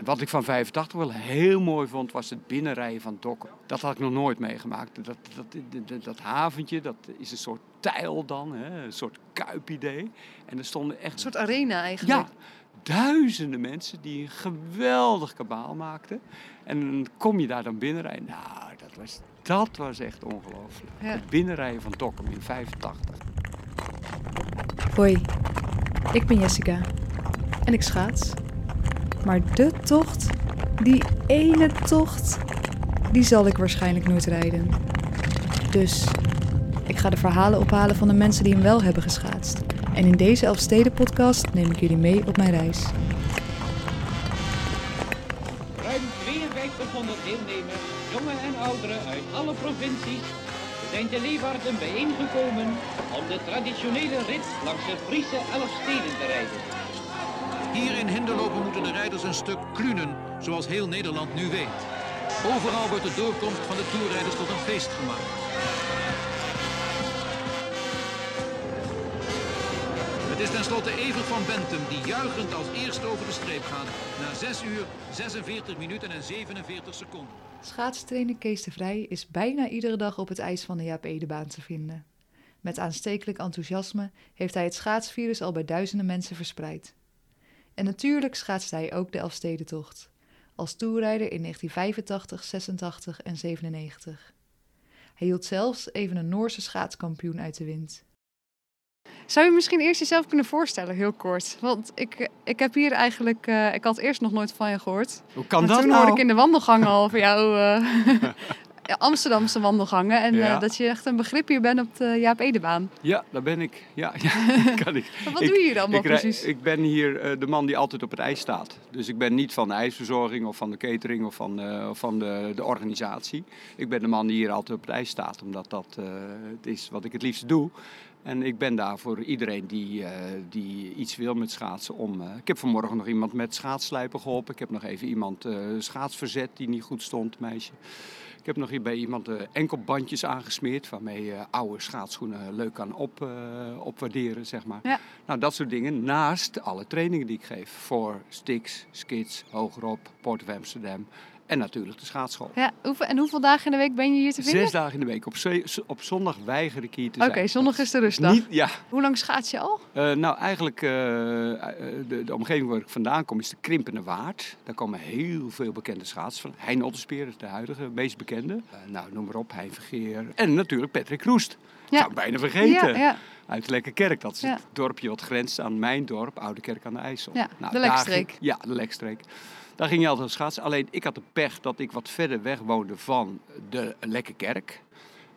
En wat ik van 85 wel heel mooi vond, was het binnenrijden van dokken. Dat had ik nog nooit meegemaakt. Dat, dat, dat, dat haventje, dat is een soort tijl dan, hè? een soort kuipidee. En er stonden echt... Een soort arena eigenlijk. Ja, duizenden mensen die een geweldig kabaal maakten. En dan kom je daar dan binnenrijden. Nou, dat was, dat was echt ongelooflijk. Ja. Het binnenrijden van Dokkum in 85. Hoi, ik ben Jessica en ik schaats. Maar de tocht, die ene tocht, die zal ik waarschijnlijk nooit rijden. Dus ik ga de verhalen ophalen van de mensen die hem wel hebben geschaatst. En in deze Elfsteden-podcast neem ik jullie mee op mijn reis. Ruim 5200 deelnemers, jongen en ouderen uit alle provincies, zijn te Leeuwarden bijeengekomen om de traditionele rit langs de Friese Elfsteden te rijden. Hier in Hinderlopen moeten de rijders een stuk klunen, zoals heel Nederland nu weet. Overal wordt de doorkomst van de toerrijders tot een feest gemaakt. Het is tenslotte Evert van Bentum die juichend als eerste over de streep gaat. Na 6 uur, 46 minuten en 47 seconden. Schaatstrainer Kees de Vrij is bijna iedere dag op het ijs van de Jaap Edebaan te vinden. Met aanstekelijk enthousiasme heeft hij het schaatsvirus al bij duizenden mensen verspreid. En natuurlijk schaatst hij ook de Elfstedentocht. Als toerrijder in 1985, 86 en 97. Hij hield zelfs even een Noorse schaatskampioen uit de wind. Zou je misschien eerst jezelf kunnen voorstellen, heel kort? Want ik, ik heb hier eigenlijk... eh, ik had eerst nog nooit van je gehoord. Hoe kan maar dat toen nou? hoorde ik in de wandelgangen al van jou... eh, ja, Amsterdamse wandelgangen. En eh, dat je echt een begrip hier bent op de Jaap Edebaan. Ja, daar ben ik. Ja, ja kan ik. Wat Ik- doe je hier allemaal ik, precies? ik ben hier eh, de man die altijd op het ijs staat. Dus ik ben niet van de ijsverzorging of van de catering of van, eh, van de, de organisatie. Ik ben de man die hier altijd op het ijs staat, omdat dat het is wat ik het liefst doe. En ik ben daar voor iedereen die, die iets wil met schaatsen om. ik heb vanmorgen nog iemand met schaatsslijpen geholpen. Ik heb nog even iemand eh schaatsverzet die niet goed stond, meisje. Ik heb nog hier bij iemand eh, enkelbandjes aangesmeerd waarmee je oude schaatsschoenen leuk kan op, eh, opwaarderen, zeg maar. Ja. Nou, dat soort dingen naast alle trainingen die ik geef voor Stix, Skids, Hogerop, Port of Amsterdam en natuurlijk de schaatsschool. Ja, hoeveel, en hoeveel dagen in de week ben je hier te vinden? Zes dagen in de week. Op, op zondag weiger ik hier te Oké, zijn. zondag is de rustdag. Niet, ja, Hoe lang schaats je al? eh, nou, eigenlijk eh, eh, de, de omgeving waar ik vandaan kom is de Krimpende Waard. Daar komen heel veel bekende schaatsers van. Hein Otterspeer is de huidige meest bekende. Nou, noem maar op, Hein Vergeer. En natuurlijk Patrick Roest. Ja. Zou ik bijna vergeten. Ja, ja. Uit Lekkerkerk. Dat is het dorpje wat grenst aan mijn dorp, Oude Kerk aan de IJssel. Ja, Nou, de Lekstreek. ja, de Lekstreek. Daar ging je altijd schaatsen. Alleen ik had de pech dat ik wat verder weg woonde van de Lekkerkerk.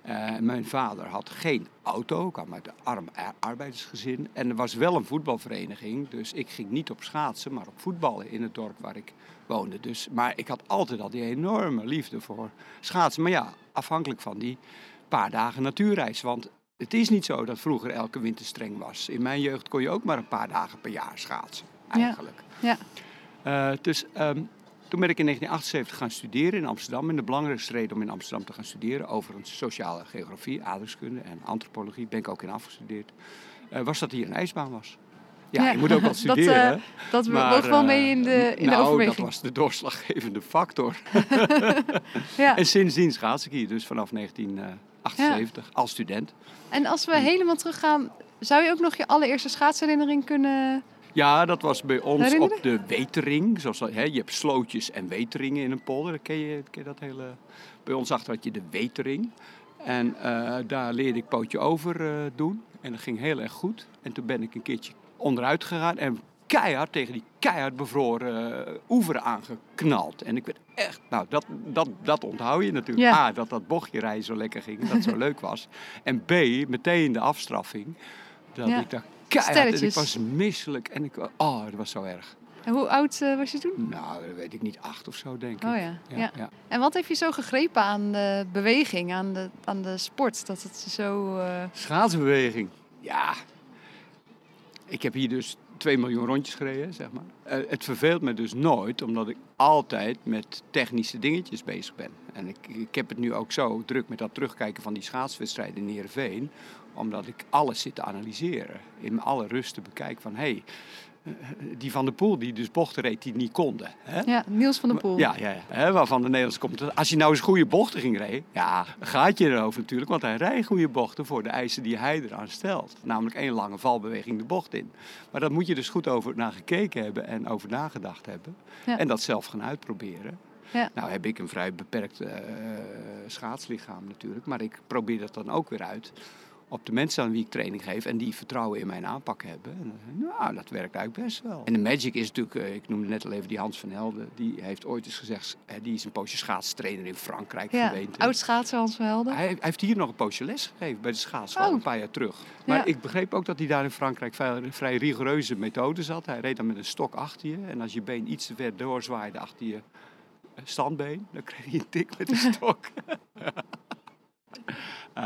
Eh, mijn vader had geen auto, kwam uit een arm arbeidersgezin. En er was wel een voetbalvereniging, dus ik ging niet op schaatsen, maar op voetballen in het dorp waar ik woonde. Dus, maar ik had altijd al die enorme liefde voor schaatsen. Maar ja, afhankelijk van die paar dagen natuurreis. Want het is niet zo dat vroeger elke winter streng was. In mijn jeugd kon je ook maar een paar dagen per jaar schaatsen, eigenlijk. Ja. Eh, dus ehm, toen ben ik in 1978 gaan studeren in Amsterdam. En de belangrijkste reden om in Amsterdam te gaan studeren, overigens sociale geografie, aardrijkskunde en antropologie, ben ik ook in afgestudeerd, eh, was dat hier een ijsbaan was. Ja, Ja, je moet ook studeren. eh, hè. dat Maar, woog wel mee in de, in de nou, dat was de doorslaggevende factor. Ja. En sindsdien schaats ik hier, dus vanaf 1978, als student. En als we helemaal teruggaan, zou je ook nog je allereerste schaatsherinnering kunnen... Ja, dat was bij ons Herinneren? op de wetering. Zoals, hè, je hebt slootjes en weteringen in een polder. Ken je, ken je dat hele... Bij ons achter had je de wetering. En eh, daar leerde ik pootje over eh, doen. En dat ging heel erg goed. En toen ben ik een keertje onderuit gegaan en keihard tegen die keihard bevroren eh, oever aangeknald. En ik werd echt, nou dat, dat, dat onthoud je natuurlijk. Ja. A, dat dat bochtje rijden zo lekker ging, dat zo leuk was. En B, meteen de afstraffing. Dat Ja. ik daar keihard, en ik was misselijk. En ik, oh, dat was zo erg. En hoe oud eh, was je toen? Nou, dat weet ik niet, acht of zo denk ik. Oh ja, ja. ja. En wat heeft je zo gegrepen aan de beweging, aan de, aan de sport? Dat het zo... eh, Schaatsbeweging. Ja. Ik heb hier dus 2 miljoen rondjes gereden, zeg maar. Eh, het verveelt me dus nooit, omdat ik altijd met technische dingetjes bezig ben. En ik, ik heb het nu ook zo druk met dat terugkijken van die schaatswedstrijden in Heerenveen. Omdat ik alles zit te analyseren. In alle rust te bekijken van, hé, hey, die Van der Poel, die dus bochten reed die niet konden. Hè? Ja, Niels van der Poel. Ja, ja, ja. Hè, waarvan de Nederlandse commentator... Als hij nou eens goede bochten ging rijden... Ja, gaat je erover natuurlijk. Want hij rijdt goede bochten voor de eisen die hij eraan stelt. Namelijk één lange valbeweging de bocht in. Maar daar moet je dus goed over naar gekeken hebben en over nagedacht hebben. Ja. En dat zelf gaan uitproberen. Ja. Nou heb ik een vrij beperkt eh, schaatslichaam natuurlijk. Maar ik probeer dat dan ook weer uit op de mensen aan wie ik training geef en die vertrouwen in mijn aanpak hebben. En nou, dat werkt eigenlijk best wel. En de magic is natuurlijk, eh, ik noemde net al even die Hans van Helden, die heeft ooit eens gezegd, die is een poosje schaatstrainer in Frankrijk Ja, geweest. oud schaatser Hans van Helden. Hij, hij heeft hier nog een poosje les gegeven bij de schaatsschool, Oh. een paar jaar terug. Maar Ja. ik begreep ook dat hij daar in Frankrijk vrij, vrij rigoureuze methodes had. Hij reed dan met een stok achter je en als je been iets te ver doorzwaaide achter je eh, standbeen, dan kreeg hij een tik met de stok. Eh,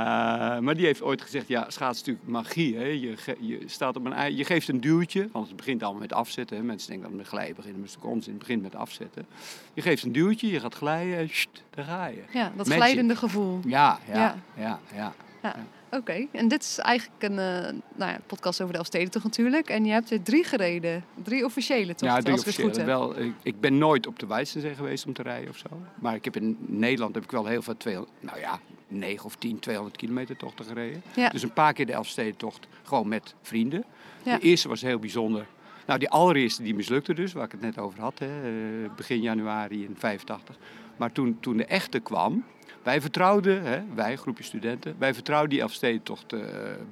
maar die heeft ooit gezegd, ja, schaats is natuurlijk magie. Hè? Je, ge- je, staat op een, ei- je geeft een duwtje, want het begint allemaal met afzetten. Hè? Mensen denken dat het met glijden begint, maar dat is natuurlijk onzin. Het begint met afzetten. Je geeft een duwtje, je gaat glijden en sst, daar ga je. Ja, dat Magic. glijdende gevoel. Ja, ja, Ja. ja, ja. ja. Oké, en dit is eigenlijk een eh, nou ja, podcast over de Elfstedentocht natuurlijk. En je hebt er drie gereden. Drie officiële toch, ja, drie als het goed. Wel, ik, ik ben nooit op de Weissensee geweest om te rijden of zo. Maar ik heb in Nederland heb ik wel heel veel, 200, nou ja, 9 of 10, 200 kilometer tochten gereden. Ja. Dus een paar keer de Elfstedentocht gewoon met vrienden. Ja. De eerste was heel bijzonder. Nou, die allereerste die mislukte dus, waar ik het net over had, hè, eh, begin januari in 85. Maar toen, toen de echte kwam, wij vertrouwden, hè, wij, groepje studenten, wij vertrouwden die Elfstedentocht eh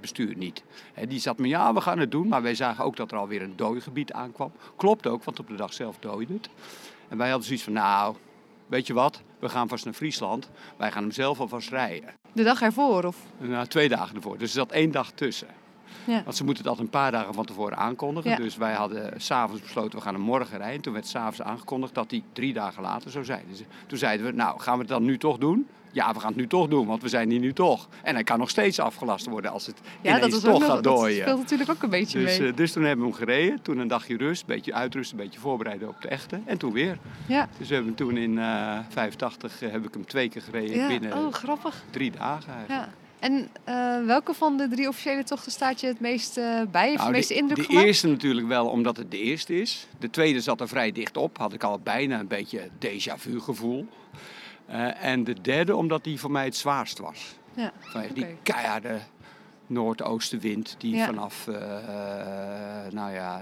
bestuur niet. Hè, die zat me, ja, we gaan het doen, maar wij zagen ook dat er alweer een dooigebied aankwam. Klopt ook, want op de dag zelf dooide het. En wij hadden zoiets van, nou, weet je wat, we gaan vast naar Friesland. Wij gaan hem zelf alvast rijden. De dag ervoor, of? Nou, twee dagen ervoor. Dus er zat één dag tussen. Ja. Want ze moeten het altijd een paar dagen van tevoren aankondigen. Ja. Dus wij hadden s'avonds besloten, we gaan hem morgen rijden. Toen werd s'avonds aangekondigd dat hij drie dagen later zou zijn. Dus toen zeiden we, nou, gaan we het dan nu toch doen? Ja, we gaan het nu toch doen, want we zijn hier nu toch. En hij kan nog steeds afgelast worden als het Ja, dat, is toch nog, gaat dat dooien. speelt natuurlijk ook een beetje Dus, mee. eh, dus toen hebben we hem gereden. Toen een dagje rust, een beetje uitrusten, een beetje voorbereiden op de echte. En toen weer. ja. Dus we hebben hem toen in eh 85 eh, heb ik hem twee keer gereden ja. binnen Oh, grappig. drie dagen eigenlijk. Ja. En eh, welke van de drie officiële tochten staat je het meest eh, bij? Heeft Nou, de meeste de, indruk de gemaakt? eerste natuurlijk wel, omdat het de eerste is. De tweede zat er vrij dicht op. Had ik al bijna een beetje déjà vu gevoel. Eh, en de derde omdat die voor mij het zwaarst was. Ja. Vanwege die keiharde noordoostenwind die Ja. vanaf nou ja,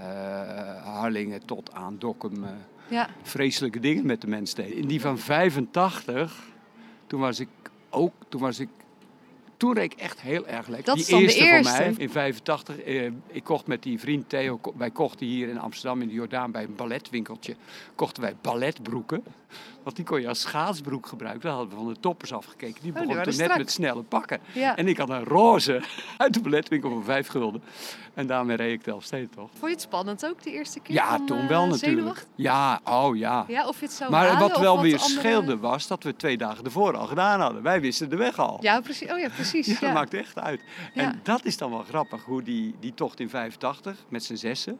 Harlingen tot aan Dokkum Ja. vreselijke dingen met de mens deed. In die van 85, toen was ik ook, toen was ik, toen reed ik echt heel erg lekker. Dat die is dan de eerste, voor mij in 85. eh, ik kocht met die vriend Theo, wij kochten hier in Amsterdam in de Jordaan bij een balletwinkeltje, kochten wij balletbroeken. Want die kon je als schaatsbroek gebruiken. Daar hadden we van de toppers afgekeken. Die Oh, waren toen net strak. met snelle pakken. Ja. En ik had een roze uit de balletwinkel voor vijf gulden. En daarmee reed ik de Elfsteden toch. Vond je het spannend ook, de eerste keer? Ja, toen eh, wel natuurlijk. Ja, oh ja. Ja, of je het zou Maar wat wel weer andere- scheelde was dat we twee dagen ervoor al gedaan hadden. Wij wisten de weg al. Ja, precies. Oh ja, precies. Ja, Ja, dat maakt echt uit. Ja. En dat is dan wel grappig, hoe die, die tocht in 85 met z'n zessen,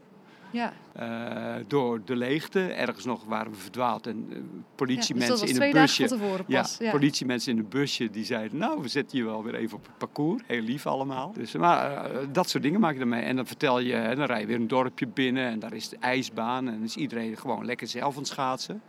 Ja. eh, door de leegte, ergens nog waren we verdwaald en Ja, dus politiemensen in een busje. Ja, pas. Ja. politiemensen in een busje die zeiden, nou, we zetten je wel weer even op het parcours. Heel lief allemaal. Dus, maar eh, dat soort dingen maak je ermee. En dan vertel je, hè, dan rij je weer een dorpje binnen en daar is de ijsbaan. En dan is iedereen gewoon lekker zelf aan het schaatsen.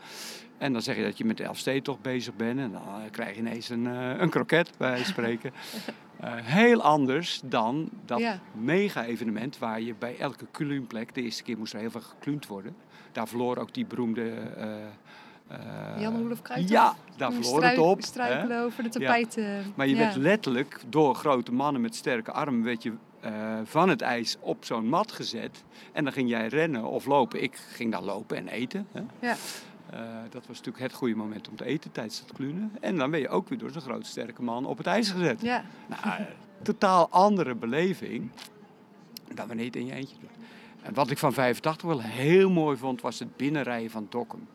En dan zeg je dat je met de Elfstedentocht bezig bent. En dan eh, krijg je ineens een, een kroket, bij spreken. Eh, heel anders dan dat Ja. mega-evenement waar je bij elke kluunplek... De eerste keer moest er heel veel gekluund worden. Daar verloor ook die beroemde... eh, eh, Jan Roelof Kruijthof? Ja, daar verloor het op. hè. Struikelen over de Ja. tapijten. Maar je ja. werd letterlijk door grote mannen met sterke armen werd je, van het ijs op zo'n mat gezet. En dan ging jij rennen of lopen. Ik ging dan lopen en eten. Hè. Ja. Eh, dat was natuurlijk het goede moment om te eten tijdens het klunen. En dan ben je ook weer door zo'n grote sterke man op het ijs gezet. Ja. Nou, eh, totaal andere beleving dan wanneer je het in je eentje doet. En wat ik van 85 wel heel mooi vond, was het binnenrijden van Dokkum.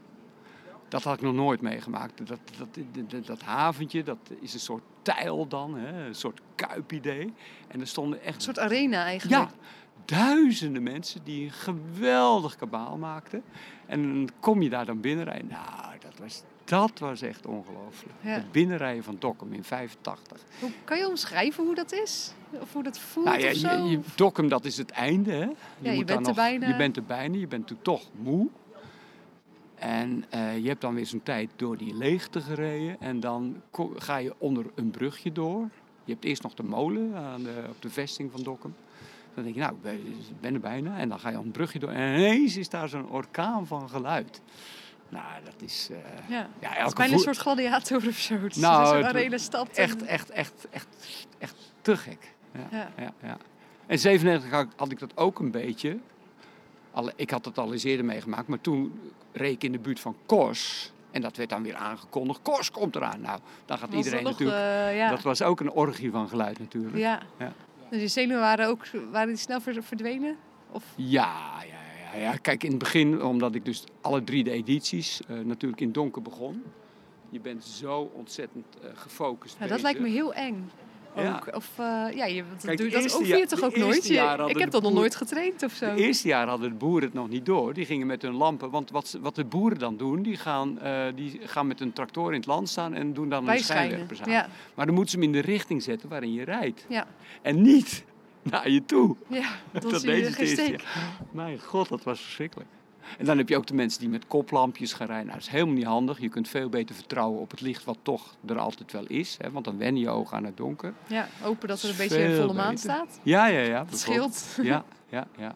Dat had ik nog nooit meegemaakt. Dat, dat, dat, dat, dat haventje, dat is een soort tijl dan, hè? een soort kuipidee. En er stonden echt Een soort arena eigenlijk. ja, duizenden mensen die een geweldig kabaal maakten. En dan kom je daar dan binnenrijden. Nou, dat was dat was echt ongelooflijk. Ja. Het binnenrijden van Dokkum in 85. Hoe, kan je omschrijven hoe dat is? Of hoe dat voelt Nou ja, of zo? je, je, Dokkum, dat is het einde. Hè? je moet bent er bijna. Je bent er bijna, je bent toen toch moe. En eh, je hebt dan weer zo'n tijd door die leegte gereden. En dan ga je onder een brugje door. Je hebt eerst nog de molen aan de, op de vesting van Dokkum. Dan denk je, nou, ik ben- er bijna. En dan ga je een brugje door. En ineens is daar zo'n orkaan van geluid. Nou, dat is... eh, ja. ja, Het is bijna een soort gladiator of zo. Het is Nou, het- arena en- Echt, echt, echt, echt, echt te gek. Ja, Ja. ja. Ja, En 97 had, had ik dat ook een beetje. Alle, ik had het al eens eerder meegemaakt, maar toen reed ik in de buurt van Kors. En dat werd dan weer aangekondigd. Kors komt eraan. Nou, dan gaat Was iedereen natuurlijk... eh, ja. Dat was ook een orgie van geluid natuurlijk. ja. Ja. Dus je zenuwen waren ook waren die snel ver- verdwenen? Of? Ja, ja, ja, ja. Kijk, in het begin, omdat ik dus alle drie de edities eh, natuurlijk in donker begon. Je bent zo ontzettend eh, gefocust Ja, dat bezig. lijkt me heel eng. Ja. Of, eh, ja, je, dat, Kijk, doe, dat je toch ook nooit? Je- ik heb dat nog nooit getraind of zo. De eerste jaar hadden de boeren het nog niet door. Die gingen met hun lampen. Want wat, wat de boeren dan doen, die gaan, eh, die gaan met een tractor in het land staan en doen dan een schijnwerpers aan. Ja, Maar dan moeten ze hem in de richting zetten waarin je rijdt. ja, En niet naar je toe. ja. Dat je deed het steek. Mijn god, dat was verschrikkelijk. En dan heb je ook de mensen die met koplampjes gaan rijden. Nou, dat is helemaal niet handig. Je kunt veel beter vertrouwen op het licht wat toch er altijd wel is. Hè? Want dan wennen je ogen aan het donker. Ja, hopen dat er een beetje een volle maan staat. Ja, ja, ja. Dat scheelt. Ja, ja, ja.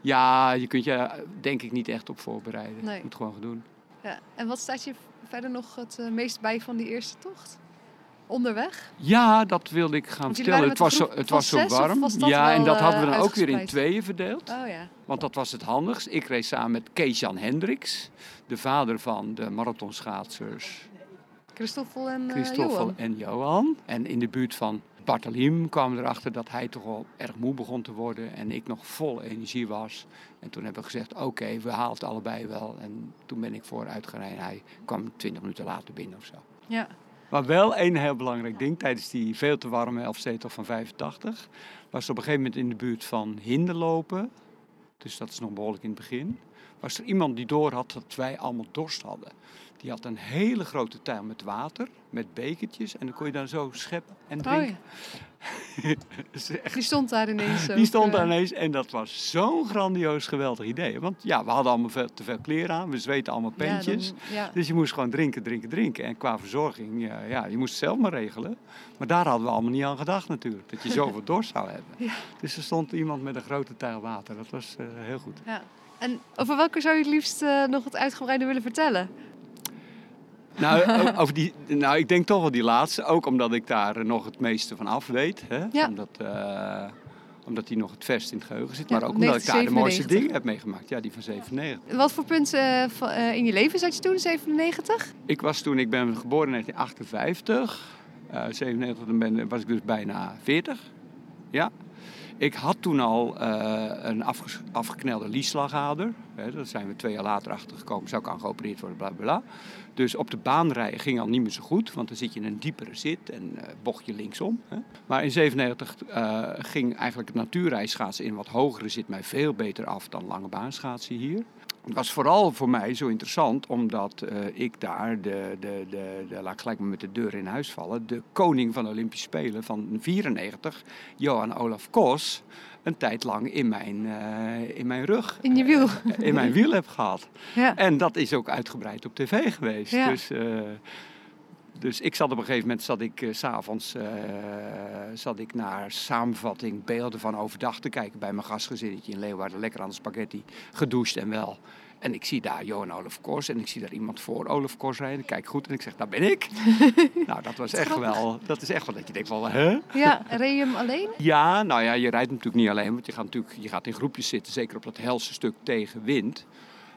Ja, je kunt je denk ik niet echt op voorbereiden. Nee. Je moet gewoon doen. Ja. En wat staat je verder nog het eh, meest bij van die eerste tocht? Onderweg? Ja, dat wilde ik gaan vertellen. Het was, zo, het was zo warm. was ja, en dat hadden we eh, dan ook weer in tweeën verdeeld. Oh ja. Want dat was het handigst. Ik reed samen met Kees-Jan Hendricks, de vader van de marathonschaatsers Christoffel en eh Christoffel Johan. en Johan. En in de buurt van Barteliem kwamen we erachter dat hij toch wel erg moe begon te worden. En ik nog vol energie was. En toen hebben we gezegd, oké, we halen het allebei wel. En toen ben ik vooruit gereden. Hij kwam 20 minuten later binnen of zo. Ja. Maar wel een heel belangrijk ding tijdens die veel te warme Elfstetel van 85. Was op een gegeven moment in de buurt van Hinderlopen. Dus dat is nog behoorlijk in het begin. Was er iemand die door had dat wij allemaal dorst hadden. Die had een hele grote tuin met water, met bekertjes. En dan kon je dan zo scheppen en Oh drinken. ja. Echt- Die stond daar ineens ook, die stond eh, daar ineens en dat was zo'n grandioos geweldig idee. Want ja, we hadden allemaal veel, te veel kleren aan. We zweten allemaal ja, pentjes. dan- ja. Dus je moest gewoon drinken, drinken, drinken. En qua verzorging, ja, ja, je moest het zelf maar regelen. Maar daar hadden we allemaal niet aan gedacht natuurlijk. Dat je zoveel dorst zou hebben. Dus er stond iemand met een grote tuil water. Dat was eh, heel goed. Ja. En over welke zou je het liefst eh, nog wat uitgebreider willen vertellen? Nou, over die, nou, ik denk toch wel die laatste. Ook omdat ik daar nog het meeste van af weet. Hè? Ja. Omdat, eh, omdat die nog het verst in het geheugen zit. Ja, maar ook omdat ik daar de mooiste 1997. dingen heb meegemaakt. Ja, die van 97. Wat voor punt eh, in je leven zat je toen, 97? Ik was toen, ik ben geboren in 1958. Eh 97, dan ben, was ik dus bijna 40. Ja. Ik had toen al eh, een afgeknelde liesslagader. Hè, daar zijn we twee jaar later achter gekomen. Zou ik aan geopereerd worden, bla bla bla. Dus op de baan rijden ging al niet meer zo goed. Want dan zit je in een diepere zit en eh, bocht je linksom. Hè. Maar in 97 eh, ging eigenlijk het natuurrijschaatsen in wat hogere zit mij veel beter af dan lange baanschaatsen hier. Het was vooral voor mij zo interessant omdat eh, ik daar, de, de, de, de, laat ik gelijk maar met de deur in huis vallen, de koning van de Olympische Spelen van 94, Johan Olaf Kos, een tijd lang in mijn, eh, in mijn rug, In je wiel. in mijn wiel heb gehad. Ja. En dat is ook uitgebreid op tv geweest. Ja. Dus, eh, dus ik zat op een gegeven moment, zat ik eh, s s'avonds zat ik naar samenvatting, beelden van overdag te kijken bij mijn gastgezinnetje in Leeuwarden. Lekker aan de spaghetti, gedoucht en wel. En ik zie daar Johan Olaf Kors en ik zie daar iemand voor Olaf Kors rijden. Ik kijk goed en ik zeg, daar ben ik. nou, dat was echt wel, dat is echt wel dat je denkt van, hè? Ja, reed je hem alleen? Ja, nou ja, je rijdt natuurlijk niet alleen, want je gaat natuurlijk je gaat in groepjes zitten, zeker op dat helse stuk tegen wind.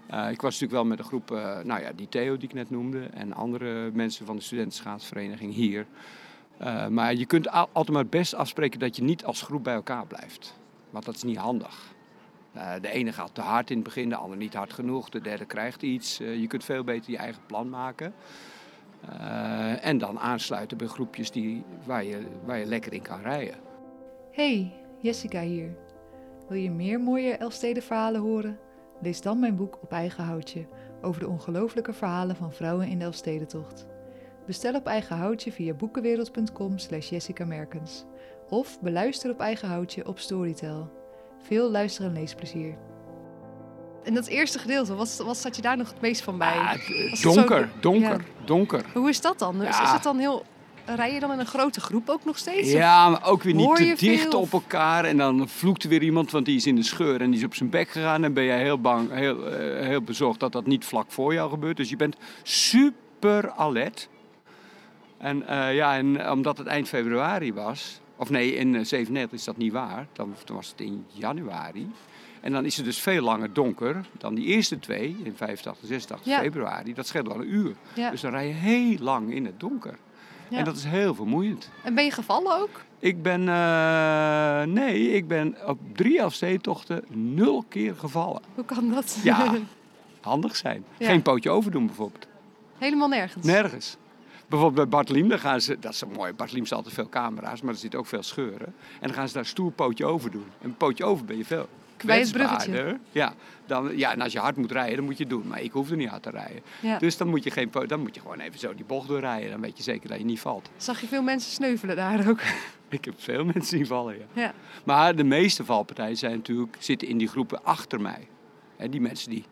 Eh, ik was natuurlijk wel met een groep, eh, nou ja, die Theo die ik net noemde en andere mensen van de studentenschaatsvereniging hier. Eh, maar je kunt al- altijd maar het best afspreken dat je niet als groep bij elkaar blijft. Want dat is niet handig. De ene gaat te hard in het begin, de ander niet hard genoeg, de derde krijgt iets. Je kunt veel beter je eigen plan maken. En dan aansluiten bij groepjes die, waar, je, waar je lekker in kan rijden. Hey, Jessica hier. Wil je meer mooie Elfstedenverhalen horen? Lees dan mijn boek Op eigen houtje over de ongelooflijke verhalen van vrouwen in de Elfstedentocht. Bestel op eigen houtje via boekenwereld.com slash Jessica Merkens. Of beluister op eigen houtje op Storytel. Veel luister- en leesplezier. En dat eerste gedeelte, wat, wat zat je daar nog het meest van bij? Ah, Was het donker, zo- donker, Ja. donker. Hoe is dat dan? Is het dan heel... Rij je dan in een grote groep ook nog steeds? Ja, maar ook weer niet te je dicht veel? op elkaar. En dan vloekt er weer iemand, want die is in de scheur en die is op zijn bek gegaan. En ben jij heel bang, heel, eh, heel bezorgd dat dat niet vlak voor jou gebeurt. Dus je bent super alert. En eh, ja, en omdat het eind februari was, of nee, in eh, 97 is dat niet waar. Dan, was het in januari. En dan is het dus veel langer donker dan die eerste twee, in 85, 86 Ja. februari. Dat scheelt wel een uur. Ja. Dus dan rij je heel lang in het donker. Ja. En dat is heel vermoeiend. En ben je gevallen ook? Ik ben, eh, nee, ik ben op drie afsteetochten nul keer gevallen. Hoe kan dat? Ja, handig zijn. Ja. Geen pootje overdoen bijvoorbeeld. Helemaal nergens. Nergens. Bijvoorbeeld bij Bartoliem, dan gaan ze, dat is mooi, Bartoliem heeft altijd veel camera's, maar er zitten ook veel scheuren. En dan gaan ze daar stoer pootje over doen. En een pootje over ben je veel. Kwetsbaarder. Ja, dan, ja, en als je hard moet rijden, dan moet je het doen. Maar ik hoefde niet hard te rijden. Ja. Dus dan moet, je geen, dan moet je gewoon even zo die bocht doorrijden. Dan weet je zeker dat je niet valt. Zag je veel mensen sneuvelen daar ook? Ik heb veel mensen zien vallen, ja. Ja. Maar de meeste valpartijen zijn natuurlijk, zitten in die groepen achter mij. Hè, die mensen die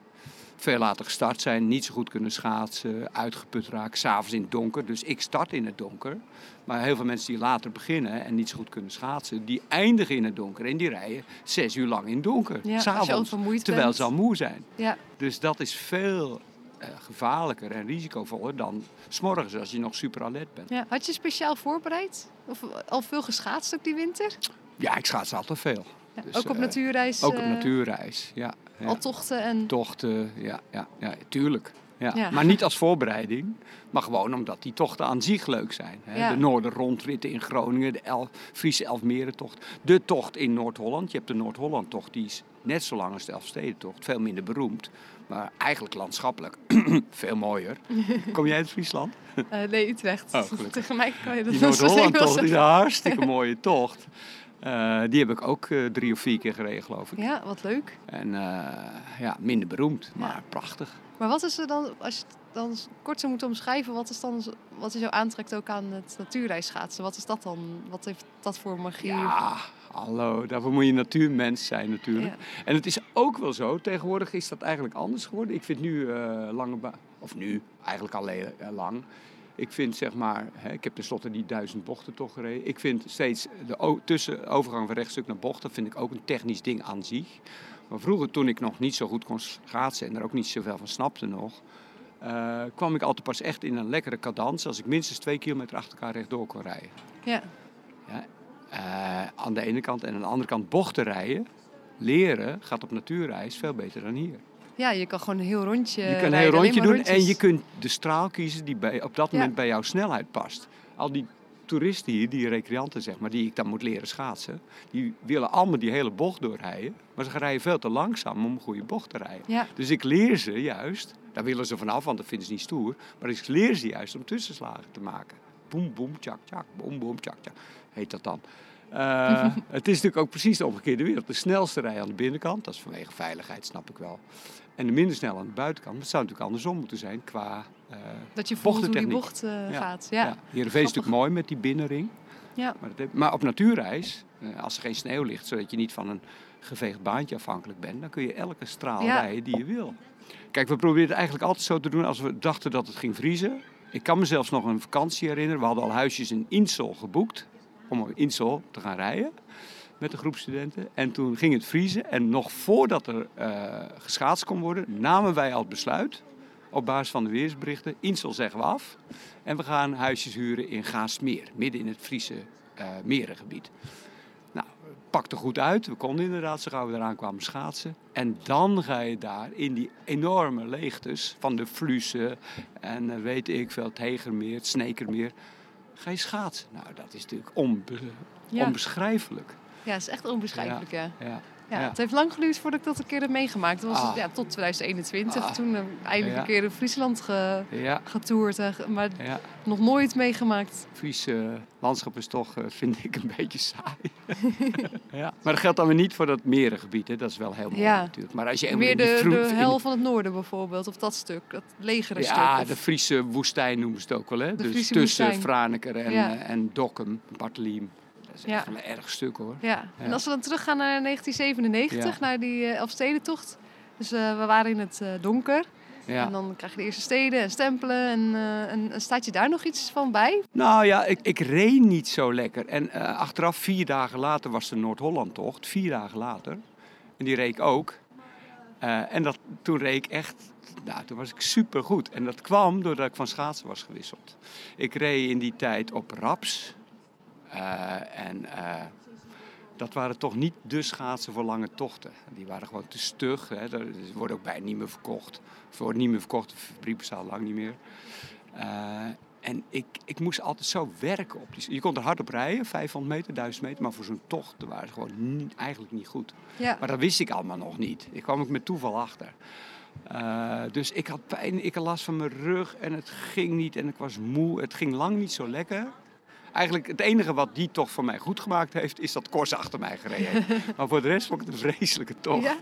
veel later gestart zijn, niet zo goed kunnen schaatsen, uitgeput raken, s'avonds in het donker. Dus ik start in het donker. Maar heel veel mensen die later beginnen en niet zo goed kunnen schaatsen, die eindigen in het donker. En die rijden zes uur lang in het donker, Ja, s'avonds, terwijl bent. ze al moe zijn. Ja. Dus dat is veel eh, gevaarlijker en risicovoller dan s'morgens als je nog super alert bent. ja. Had je speciaal voorbereid? Of al veel geschaatst ook die winter? Ja, ik schaats altijd veel. Ja, Dus, ook op eh, natuurreis? Ook op eh, natuurreis, ja. Al tochten en... tochten, ja, ja, ja tuurlijk. Ja. Ja. Maar niet als voorbereiding, maar gewoon omdat die tochten aan zich leuk zijn. Hè. Ja. De Noorderrondritten in Groningen, de El Friese Elfmerentocht. De tocht in Noord-Holland. Je hebt de Noord-Hollandtocht, die is net zo lang als de Elfstedentocht. Veel minder beroemd, maar eigenlijk landschappelijk veel mooier. Kom jij uit Friesland? eh, nee, Utrecht. Oh. Tegen mij kan je dat Die. Noord-Hollandtocht is een hartstikke mooie tocht. Eh, die heb ik ook eh, drie of vier keer gereden, geloof ik. Ja, wat leuk. En eh, ja, minder beroemd, maar Ja. prachtig. Maar wat is er dan, als je het dan kort zou moeten omschrijven, wat is dan wat je zo aantrekt ook aan het natuurreisschaatsen? Wat is dat dan? Wat heeft dat voor magie? Ja, hallo, daarvoor moet je natuurmens zijn natuurlijk. Ja. En het is ook wel zo, tegenwoordig is dat eigenlijk anders geworden. Ik vind nu lange baan, of nu, eigenlijk al lang. Ik vind zeg maar, hè, ik heb tenslotte die duizend bochten toch gereden. Ik vind steeds de o- tussen overgang van rechtstuk naar bocht, dat vind ik ook een technisch ding aan zich. Maar vroeger, toen ik nog niet zo goed kon schaatsen en er ook niet zoveel van snapte nog, eh, kwam ik altijd pas echt in een lekkere cadans als ik minstens twee kilometer achter elkaar rechtdoor kon rijden. Ja. Ja, eh, aan de ene kant en aan de andere kant bochten rijden, leren, gaat op natuurreis veel beter dan hier. Ja, je kan gewoon een heel rondje je kan een heel rondje doen en je kunt de straal kiezen die bij, op dat Ja. moment bij jouw snelheid past. Al die toeristen hier, die recreanten zeg maar, die ik dan moet leren schaatsen, die willen allemaal die hele bocht doorrijden, maar ze rijden veel te langzaam om een goede bocht te rijden. Ja, Dus ik leer ze juist, daar willen ze vanaf, want dat vinden ze niet stoer. Maar ik leer ze juist om tussenslagen te maken. Boem, boem, tjak, tjak, boem, boem, tjak, tjak. Heet dat dan. Eh, het is natuurlijk ook precies de omgekeerde wereld. De snelste rij aan de binnenkant, dat is vanwege veiligheid, snap ik wel. En de minder snel aan de buitenkant. Dat zou natuurlijk andersom moeten zijn qua eh dat je voelt hoe die bocht eh, Ja, gaat. Ja. ja. Heerenveen is natuurlijk mooi met die binnenring. Ja. Maar, maar op natuurreis, eh, als er geen sneeuw ligt, zodat je niet van een geveegd baantje afhankelijk bent, dan kun je elke straal Ja. rijden die je wil. Kijk, we probeerden het eigenlijk altijd zo te doen als we dachten dat het ging vriezen. Ik kan me zelfs nog een vakantie herinneren. We hadden al huisjes in Insel geboekt om op Insel te gaan rijden met een groep studenten. En toen ging het vriezen en nog voordat er eh geschaatst kon worden, namen wij al het besluit op basis van de weersberichten. Insel zeggen we af en we gaan huisjes huren in Gaasmeer, midden in het Friese eh merengebied. Nou, pakte goed uit. We konden inderdaad zo gauw we eraan kwamen schaatsen. En dan ga je daar in die enorme leegtes van de Flussen en eh, weet ik veel, het Hegermeer, het Snekermeer, ga je schaatsen. Nou, dat is natuurlijk onbe- Ja. onbeschrijfelijk. Ja, het is echt onbeschrijfelijk. Ja. Ja. Ja, Ja. Het heeft lang geduurd voordat ik dat een keer heb meegemaakt. Dat was Ah. ja, tot 2021. Ah. Toen heb ik eindelijk Ja. een keer in Friesland ge, Ja, getoerd. maar ja. nog nooit meegemaakt. Friese landschap is toch, eh, vind ik, een beetje saai. ja. Maar dat geldt dan weer niet voor dat merengebied. Hè. Dat is wel heel mooi Ja. natuurlijk. Maar als je Meer de, de hel van het noorden bijvoorbeeld. Of dat stuk. Dat legere Ja, stuk. de Of- Friese woestijn noemen ze het ook wel. Hè? De dus Friese tussen woestijn. Franeker en, Ja. eh, en Dokkum, Barteliem. Dat is Ja. echt wel een erg stuk hoor. Ja. En als we dan teruggaan naar 1997, Ja. naar die eh, Elfstedentocht. Dus eh, we waren in het eh, donker. Ja. En dan krijg je de eerste steden en stempelen. En, en, en staat je daar nog iets van bij? Nou ja, ik, ik reed niet zo lekker. En achteraf, vier dagen later, was de Noord-Holland-tocht. Vier dagen later. En die reed ik ook. En dat, toen reed ik echt... Nou, toen was ik supergoed. En dat kwam doordat ik van schaatsen was gewisseld. Ik reed in die tijd op raps. Eh, en eh, dat waren toch niet de schaatsen voor lange tochten. Die waren gewoon te stug. Hè. Dat ze worden ook bijna niet meer verkocht. Ze worden niet meer verkocht, de fabriek bestaat lang niet meer. Eh, en ik, ik moest altijd zo werken op die... Je kon er hard op rijden, 500 meter, 1000 meter. Maar voor zo'n tocht waren ze gewoon niet, eigenlijk niet goed. Ja. Maar dat wist ik allemaal nog niet. Ik kwam ook met toeval achter. Dus ik had pijn, ik had last van mijn rug en het ging niet en ik was moe. Het ging lang niet zo lekker. Eigenlijk het enige wat die toch voor mij goed gemaakt heeft, is dat Kors achter mij gereden. heeft. maar voor de rest vond ik het een vreselijke tocht. Ja?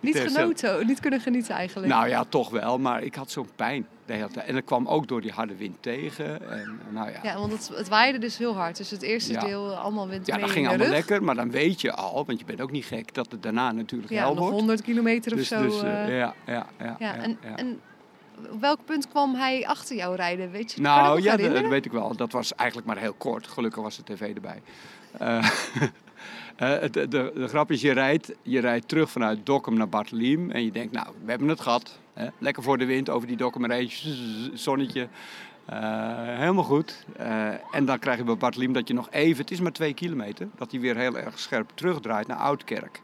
Niet genoten, niet kunnen genieten eigenlijk. Nou ja, toch wel, maar ik had zo'n pijn. de hele tijd. En dat kwam ook door die harde wind tegen. En, nou ja, Ja, want het, het waaide dus heel hard. Dus het eerste Ja. deel eh, allemaal wind Ja, dat in ging allemaal rug. lekker, maar dan weet je al, want je bent ook niet gek, dat het daarna natuurlijk Ja, hel nog wordt. 100 kilometer of dus, zo. dus, eh, eh, ja, ja, ja, ja, en, ja. en op welk punt kwam hij achter jou rijden? Weet je, Nou dat ja, dat, weet ik wel. Dat was eigenlijk maar heel kort. Gelukkig was de tv erbij. Eh, eh, het- de, de, de grap is, je rijdt, je rijdt terug vanuit Dokkum naar Barteliem. En je denkt, nou, we hebben het gehad. Hè? Lekker voor de wind, over die Dokkum rijden, zonnetje. Eh, helemaal goed. Eh, en dan krijg je bij Barteliem dat je nog even, het is maar twee kilometer, dat hij weer heel erg scherp terugdraait naar Oudkerk.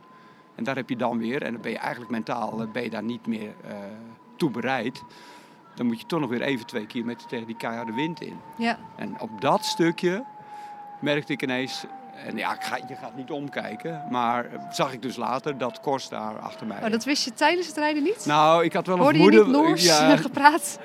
En daar heb je dan weer, en dan ben je eigenlijk mentaal eh, ben je daar niet meer eh, toe bereid. Dan moet je toch nog weer even twee kilometer tegen die keiharde wind in. Ja, En op dat stukje merkte ik ineens, en ja, ik ga, je gaat niet omkijken, maar zag ik dus later dat Kors daar achter mij. maar dat wist je tijdens het rijden niet? Nou, ik had wel een Hoorde je niet Noors ja, gepraat?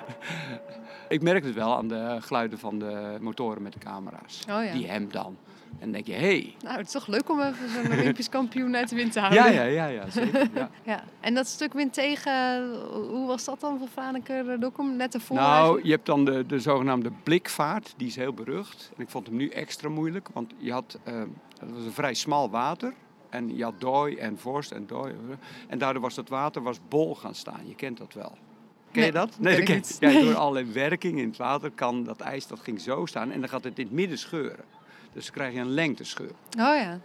ik merkte het wel aan de geluiden van de motoren met de camera's. Oh ja. Die hem dan. En dan denk je, hé. Hey. Nou, het is toch leuk om even zo'n Olympisch kampioen uit de wind te houden. Ja, ja, ja, ja, zeker. Ja. Ja. En dat stuk wind tegen, hoe was dat dan voor Franeker Dokkum? Net ervoor Nou, je hebt dan de, de zogenaamde blikvaart, die is heel berucht. En ik vond hem nu extra moeilijk, want je had, eh, het was een vrij smal water. En je had dooi en vorst en dooi. En daardoor was dat water was bol gaan staan. Je kent dat wel. Ken Nee, je dat? ken dat ken niet. Ja, Nee. door allerlei werking in het water kan dat ijs dat ging zo staan. En dan gaat het in het midden scheuren. Dus dan krijg je een lengtescheur. Oh ja.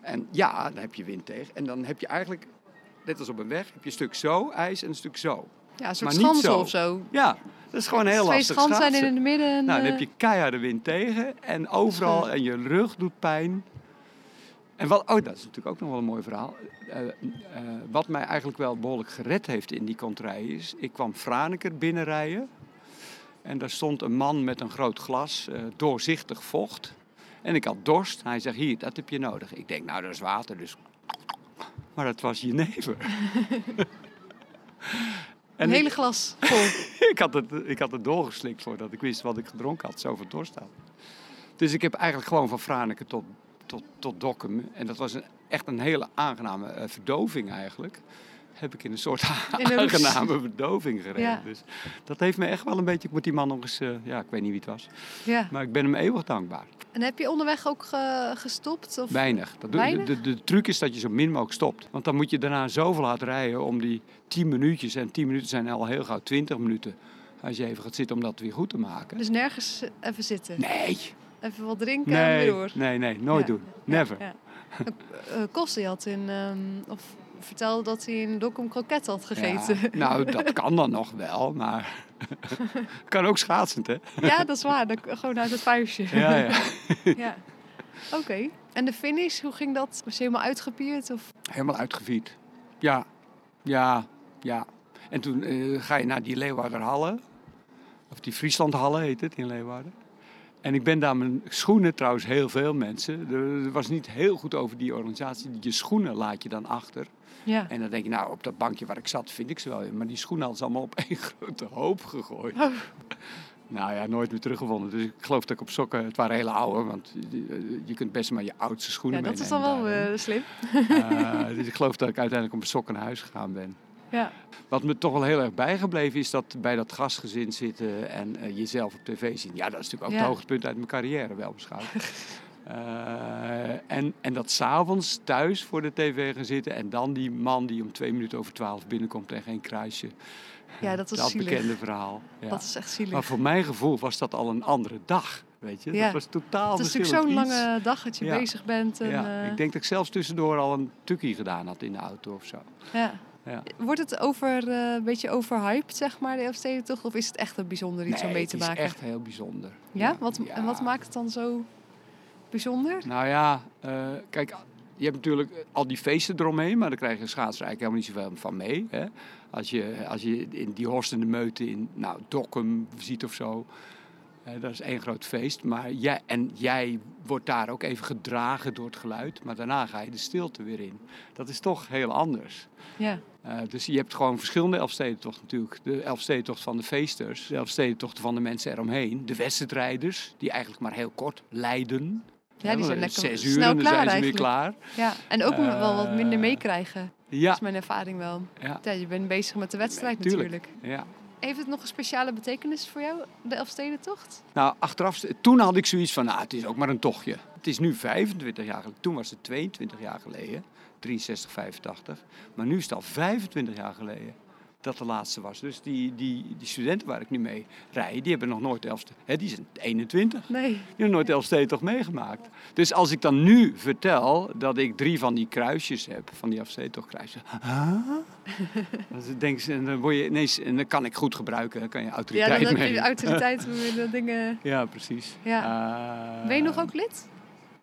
En ja, dan heb je wind tegen. En dan heb je eigenlijk, net als op een weg, heb je een stuk zo ijs en een stuk zo. Ja, een soort Maar niet schansen zo. of zo. Ja, dat is gewoon heel Twee lastig schansen en schaatsen. in het midden. Nou, dan eh, heb je keiharde wind tegen en overal en je rug doet pijn. En wat, oh, dat is natuurlijk ook nog wel een mooi verhaal. Eh, eh, wat mij eigenlijk wel behoorlijk gered heeft in die kontrij is, ik kwam Franeker binnenrijden. En daar stond een man met een groot glas, doorzichtig vocht. En ik had dorst. Hij zegt, hier, dat heb je nodig. Ik denk, nou, dat is water, dus... Maar dat was jenever. een ik- hele glas vol. ik, had het, ik had het doorgeslikt voordat ik wist wat ik gedronken had. Zoveel dorst had. Dus ik heb eigenlijk gewoon van Franeker tot, tot, tot Dokkum. En dat was een, echt een hele aangename eh, verdoving eigenlijk. Heb ik in een soort In aangename verdoving gereden. Ja. Dus dat heeft me echt wel een beetje... Ik moet die man nog eens... eh, ja, ik weet niet wie het was. Ja. Maar ik ben hem eeuwig dankbaar. En heb je onderweg ook ge- gestopt? Of? Weinig. Dat Weinig? De, de, de truc is dat je zo min mogelijk stopt. Want dan moet je daarna zoveel hard rijden om die 10 minuutjes. En 10 minuten zijn al heel gauw 20 minuten. Als je even gaat zitten om dat weer goed te maken. Dus nergens even zitten. Nee, Even wat drinken en weer nee, door. nee, nee, nooit Ja. doen. Never. Ja. Eh, Kost die had in, ehm, of vertelde dat hij in Dokkum kroket had gegeten. Ja, nou, dat kan dan nog wel, maar kan ook schaatsend, hè? Ja, dat is waar. Dat, gewoon uit het vuistje. Ja, ja. Ja. Oké. En de finish, hoe ging dat? Was je helemaal uitgepierd? Of? Helemaal uitgevierd. Ja, ja, ja. En toen eh, ga je naar die Leeuwarderhallen. Of die Frieslandhallen heet het in Leeuwarden. En ik ben daar mijn schoenen, trouwens heel veel mensen. Er, er was niet heel goed over die organisatie. Je schoenen laat je dan achter. Ja. En dan denk je, nou, op dat bankje waar ik zat vind ik ze wel. Maar die schoenen hadden ze allemaal op één grote hoop gegooid. Oh. Nou ja, nooit meer teruggevonden. Dus ik geloof dat ik op sokken, het waren hele oude, want je, je kunt best maar je oudste ja, schoenen dat is dan wel eh, slim. Eh, dus ik geloof dat ik uiteindelijk op mijn sokken naar huis gegaan ben. Ja. Wat me toch wel heel erg bijgebleven is dat bij dat gastgezin zitten en eh, jezelf op tv zien. Ja, dat is natuurlijk ook Ja. het hoogtepunt uit mijn carrière wel beschouwd. Eh, en, en dat s'avonds thuis voor de tv gaan zitten en dan die man die om twee minuten over twaalf binnenkomt en geen kruisje. Ja, dat is dat zielig. bekende verhaal. Ja. Dat is echt zielig. Maar voor mijn gevoel was dat al een andere dag. Weet je? Ja. Dat was totaal het is natuurlijk zo'n lange dag dat je Ja. bezig bent. En, Ja, eh, ik denk dat ik zelfs tussendoor al een tukkie gedaan had in de auto of zo. ja. Ja. Wordt het over, eh, een beetje overhyped, zeg maar, de Elfstedentocht? Of is het echt een bijzonder iets om mee te het maken? is echt heel bijzonder. Ja? Wat, Ja. En wat maakt het dan zo bijzonder? Nou ja, eh, kijk, je hebt natuurlijk al die feesten eromheen, maar daar krijg je schaatser eigenlijk helemaal niet zoveel van mee. Hè? Als, je, als je in die Horst en de Meute in nou, Dokkum ziet of zo, dat is één groot feest. Maar jij, en jij wordt daar ook even gedragen door het geluid, maar daarna ga je de stilte weer in. Dat is toch heel anders. Ja. Eh, dus je hebt gewoon verschillende Elfstedentochten natuurlijk. De Elfstedentocht van de feesters, de Elfstedentochten van de mensen eromheen. De wedstrijdrijders, die eigenlijk maar heel kort leiden. Ja, die zijn lekker Zes uur snel en dan klaar zijn ze weer klaar. ja. En ook wel wat minder Eh, meekrijgen. Dat is mijn ervaring wel. ja, Ja, je bent bezig met de wedstrijd natuurlijk. ja. Heeft het nog een speciale betekenis voor jou, de Elfstedentocht? Nou, achteraf, toen had ik zoiets van, nou, het is ook maar een tochtje. Het is nu 25 jaar geleden. Toen was het 22 jaar geleden. 63, 85. Maar nu is het al 25 jaar geleden dat de laatste was. Dus die, die, die studenten waar ik nu mee rij, die hebben nog nooit Elfste... Hè, die zijn 21. Nee. Die hebben nooit de Elfstedentocht meegemaakt. Dus als ik dan nu vertel dat ik drie van die kruisjes heb, van die Elfstedentocht kruisjes. Huh? dan, denk ze, en dan, word je ineens, en dan kan ik goed gebruiken, dan kan je Ja, autoriteit dan heb mee. je autoriteit met de dingen. Ja, precies. Ja. Eh, Ben je nog ook lid?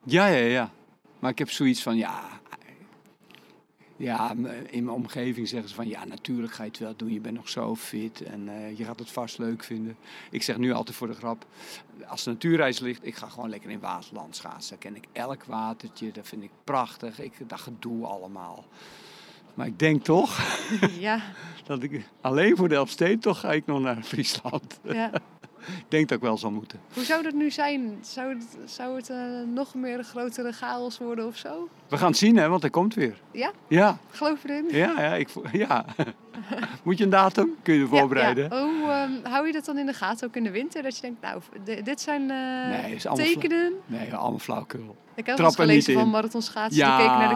Ja, ja, ja. Maar ik heb zoiets van, ja... Ja, in mijn omgeving zeggen ze van, ja, natuurlijk ga je het wel doen. Je bent nog zo fit en eh, je gaat het vast leuk vinden. Ik zeg nu altijd voor de grap, als de natuurreis ligt, ik ga gewoon lekker in Waterland schaatsen. Daar ken ik elk watertje, dat vind ik prachtig. Ik, dat gedoe allemaal. Maar ik denk toch Ja, dat ik alleen voor de Elfstedentocht ga ik nog naar Friesland. ja. ik denk dat ik wel zal moeten. Hoe zou dat nu zijn? Zou het, zou het eh, nog meer grotere chaos worden of zo? We gaan het zien, hè, want hij komt weer. Ja? Ja, Geloof erin? ja, ja. Ik, ja. Moet je een datum? Kun je voorbereiden? ja. Hoe ehm, hou je dat dan in de gaten, ook in de winter? Dat je denkt, nou, dit zijn eh, Nee, is allemaal tekenen. Nee, allemaal flauwkul. Ik heb Trap gelezen van marathonschaatsen. Ja, die keken naar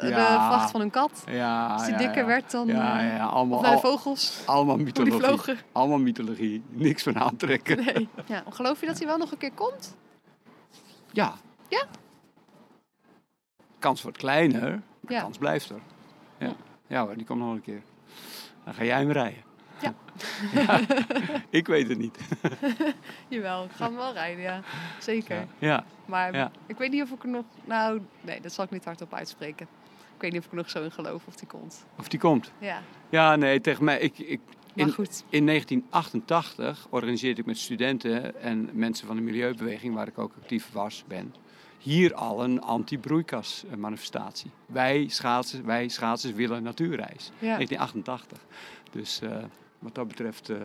de, de vacht van een kat. Ja, Als die dikker werd dan... Ja, ja, allemaal, Of naar de al- vogels. allemaal mythologie. Allemaal mythologie. Niks van aantrekken. Nee. Ja, geloof je dat hij wel nog een keer komt? Ja. Ja? Kans wordt kleiner, maar Ja. kans blijft er. Ja. Ja. hoor, die komt nog een keer. Dan ga jij hem rijden. Ja. Ja, Ik weet het niet. Jawel, ik ga hem wel rijden, ja. Zeker. Ja. Maar Ja. ik weet niet of ik er nog... Nou, nee, dat zal ik niet hardop uitspreken. Ik weet niet of ik er nog zo in geloof of die komt. Of die komt. Ja, Ja, nee, tegen mij. Ik, ik, maar in, goed. In 1988 organiseerde ik met studenten en mensen van de milieubeweging, waar ik ook actief was, ben, hier al een anti-broeikas eh, manifestatie. Wij schaatsers, wij schaatsers willen natuurreis. Ja, 1988. Dus eh, wat dat betreft eh,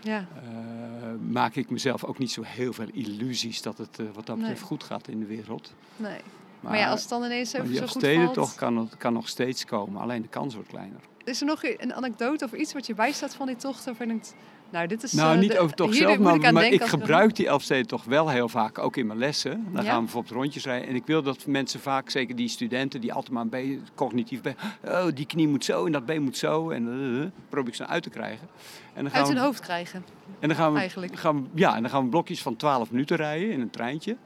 ja. eh, maak ik mezelf ook niet zo heel veel illusies dat het wat dat Nee. betreft goed gaat in de wereld. Nee. Maar, ja, als het dan ineens even zo goed steden valt... toch kan, het, kan nog steeds komen, alleen de kans wordt kleiner. Is er nog een anekdote of iets wat je bijstaat van die tocht? Waarvan je denkt, nou, dit is... Nou, eh, niet de- over toch zelf, maar, ik maar ik gebruik die Elfsteden toch wel heel vaak, ook in mijn lessen. Dan Ja? gaan we bijvoorbeeld rondjes rijden. En ik wil dat mensen vaak, zeker die studenten, die altijd maar een cognitief ben, oh, die knie moet zo en dat been moet zo. En uh, probeer ik ze uit te krijgen. En dan gaan Uit hun we, hoofd krijgen, en dan gaan we, eigenlijk. gaan we, ja, en dan gaan we blokjes van 12 minuten rijden in een treintje.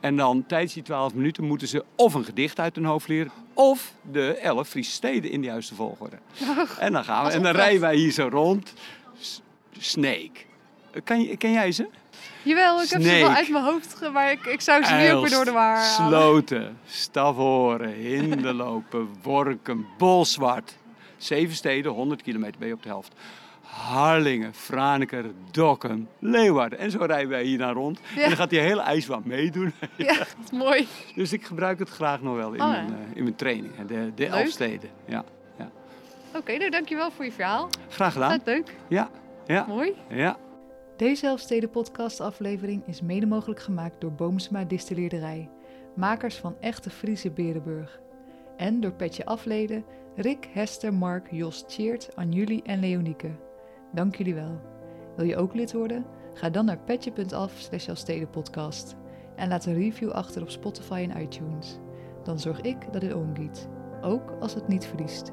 En dan tijdens die 12 minuten moeten ze of een gedicht uit hun hoofd leren, of de 11 Friese steden in de juiste volgorde. En dan gaan we, en dan rijden wij hier zo rond. Snake. Kan, je, ken jij ze? Jawel, ik heb ze wel uit mijn hoofd, maar ik, ik zou ze nu ook weer door de war halen. Sloten, Stavoren, Hinderlopen, Workum, Bolzwart. Zeven steden, 100 kilometer ben je op de helft. Harlingen, Franeker, Dokkum, Leeuwarden. En zo rijden wij hier naar rond. Ja. En dan gaat die hele ijsbaan meedoen. Ja, dat is mooi. Dus ik gebruik het graag nog wel in, Oh, ja. mijn, eh, in mijn training. De, de Leuk. Elfsteden. Ja. Oké, nou dankjewel voor je verhaal. Graag gedaan. Vet leuk. Ja, ja, Mooi. ja. Deze Elfsteden podcast aflevering is mede mogelijk gemaakt door Boomsma Distilleerderij, makers van echte Friese Berenburg. En door Petje Afleden, Rick, Hester, Mark, Jos, Tjeerd, Anjuli en Leonieke. Dank jullie wel. Wil je ook lid worden? Ga dan naar petje.af slash Elfstedenpodcast en laat een review achter op Spotify en iTunes. Dan zorg ik dat dit omgiet, ook als het niet vriest.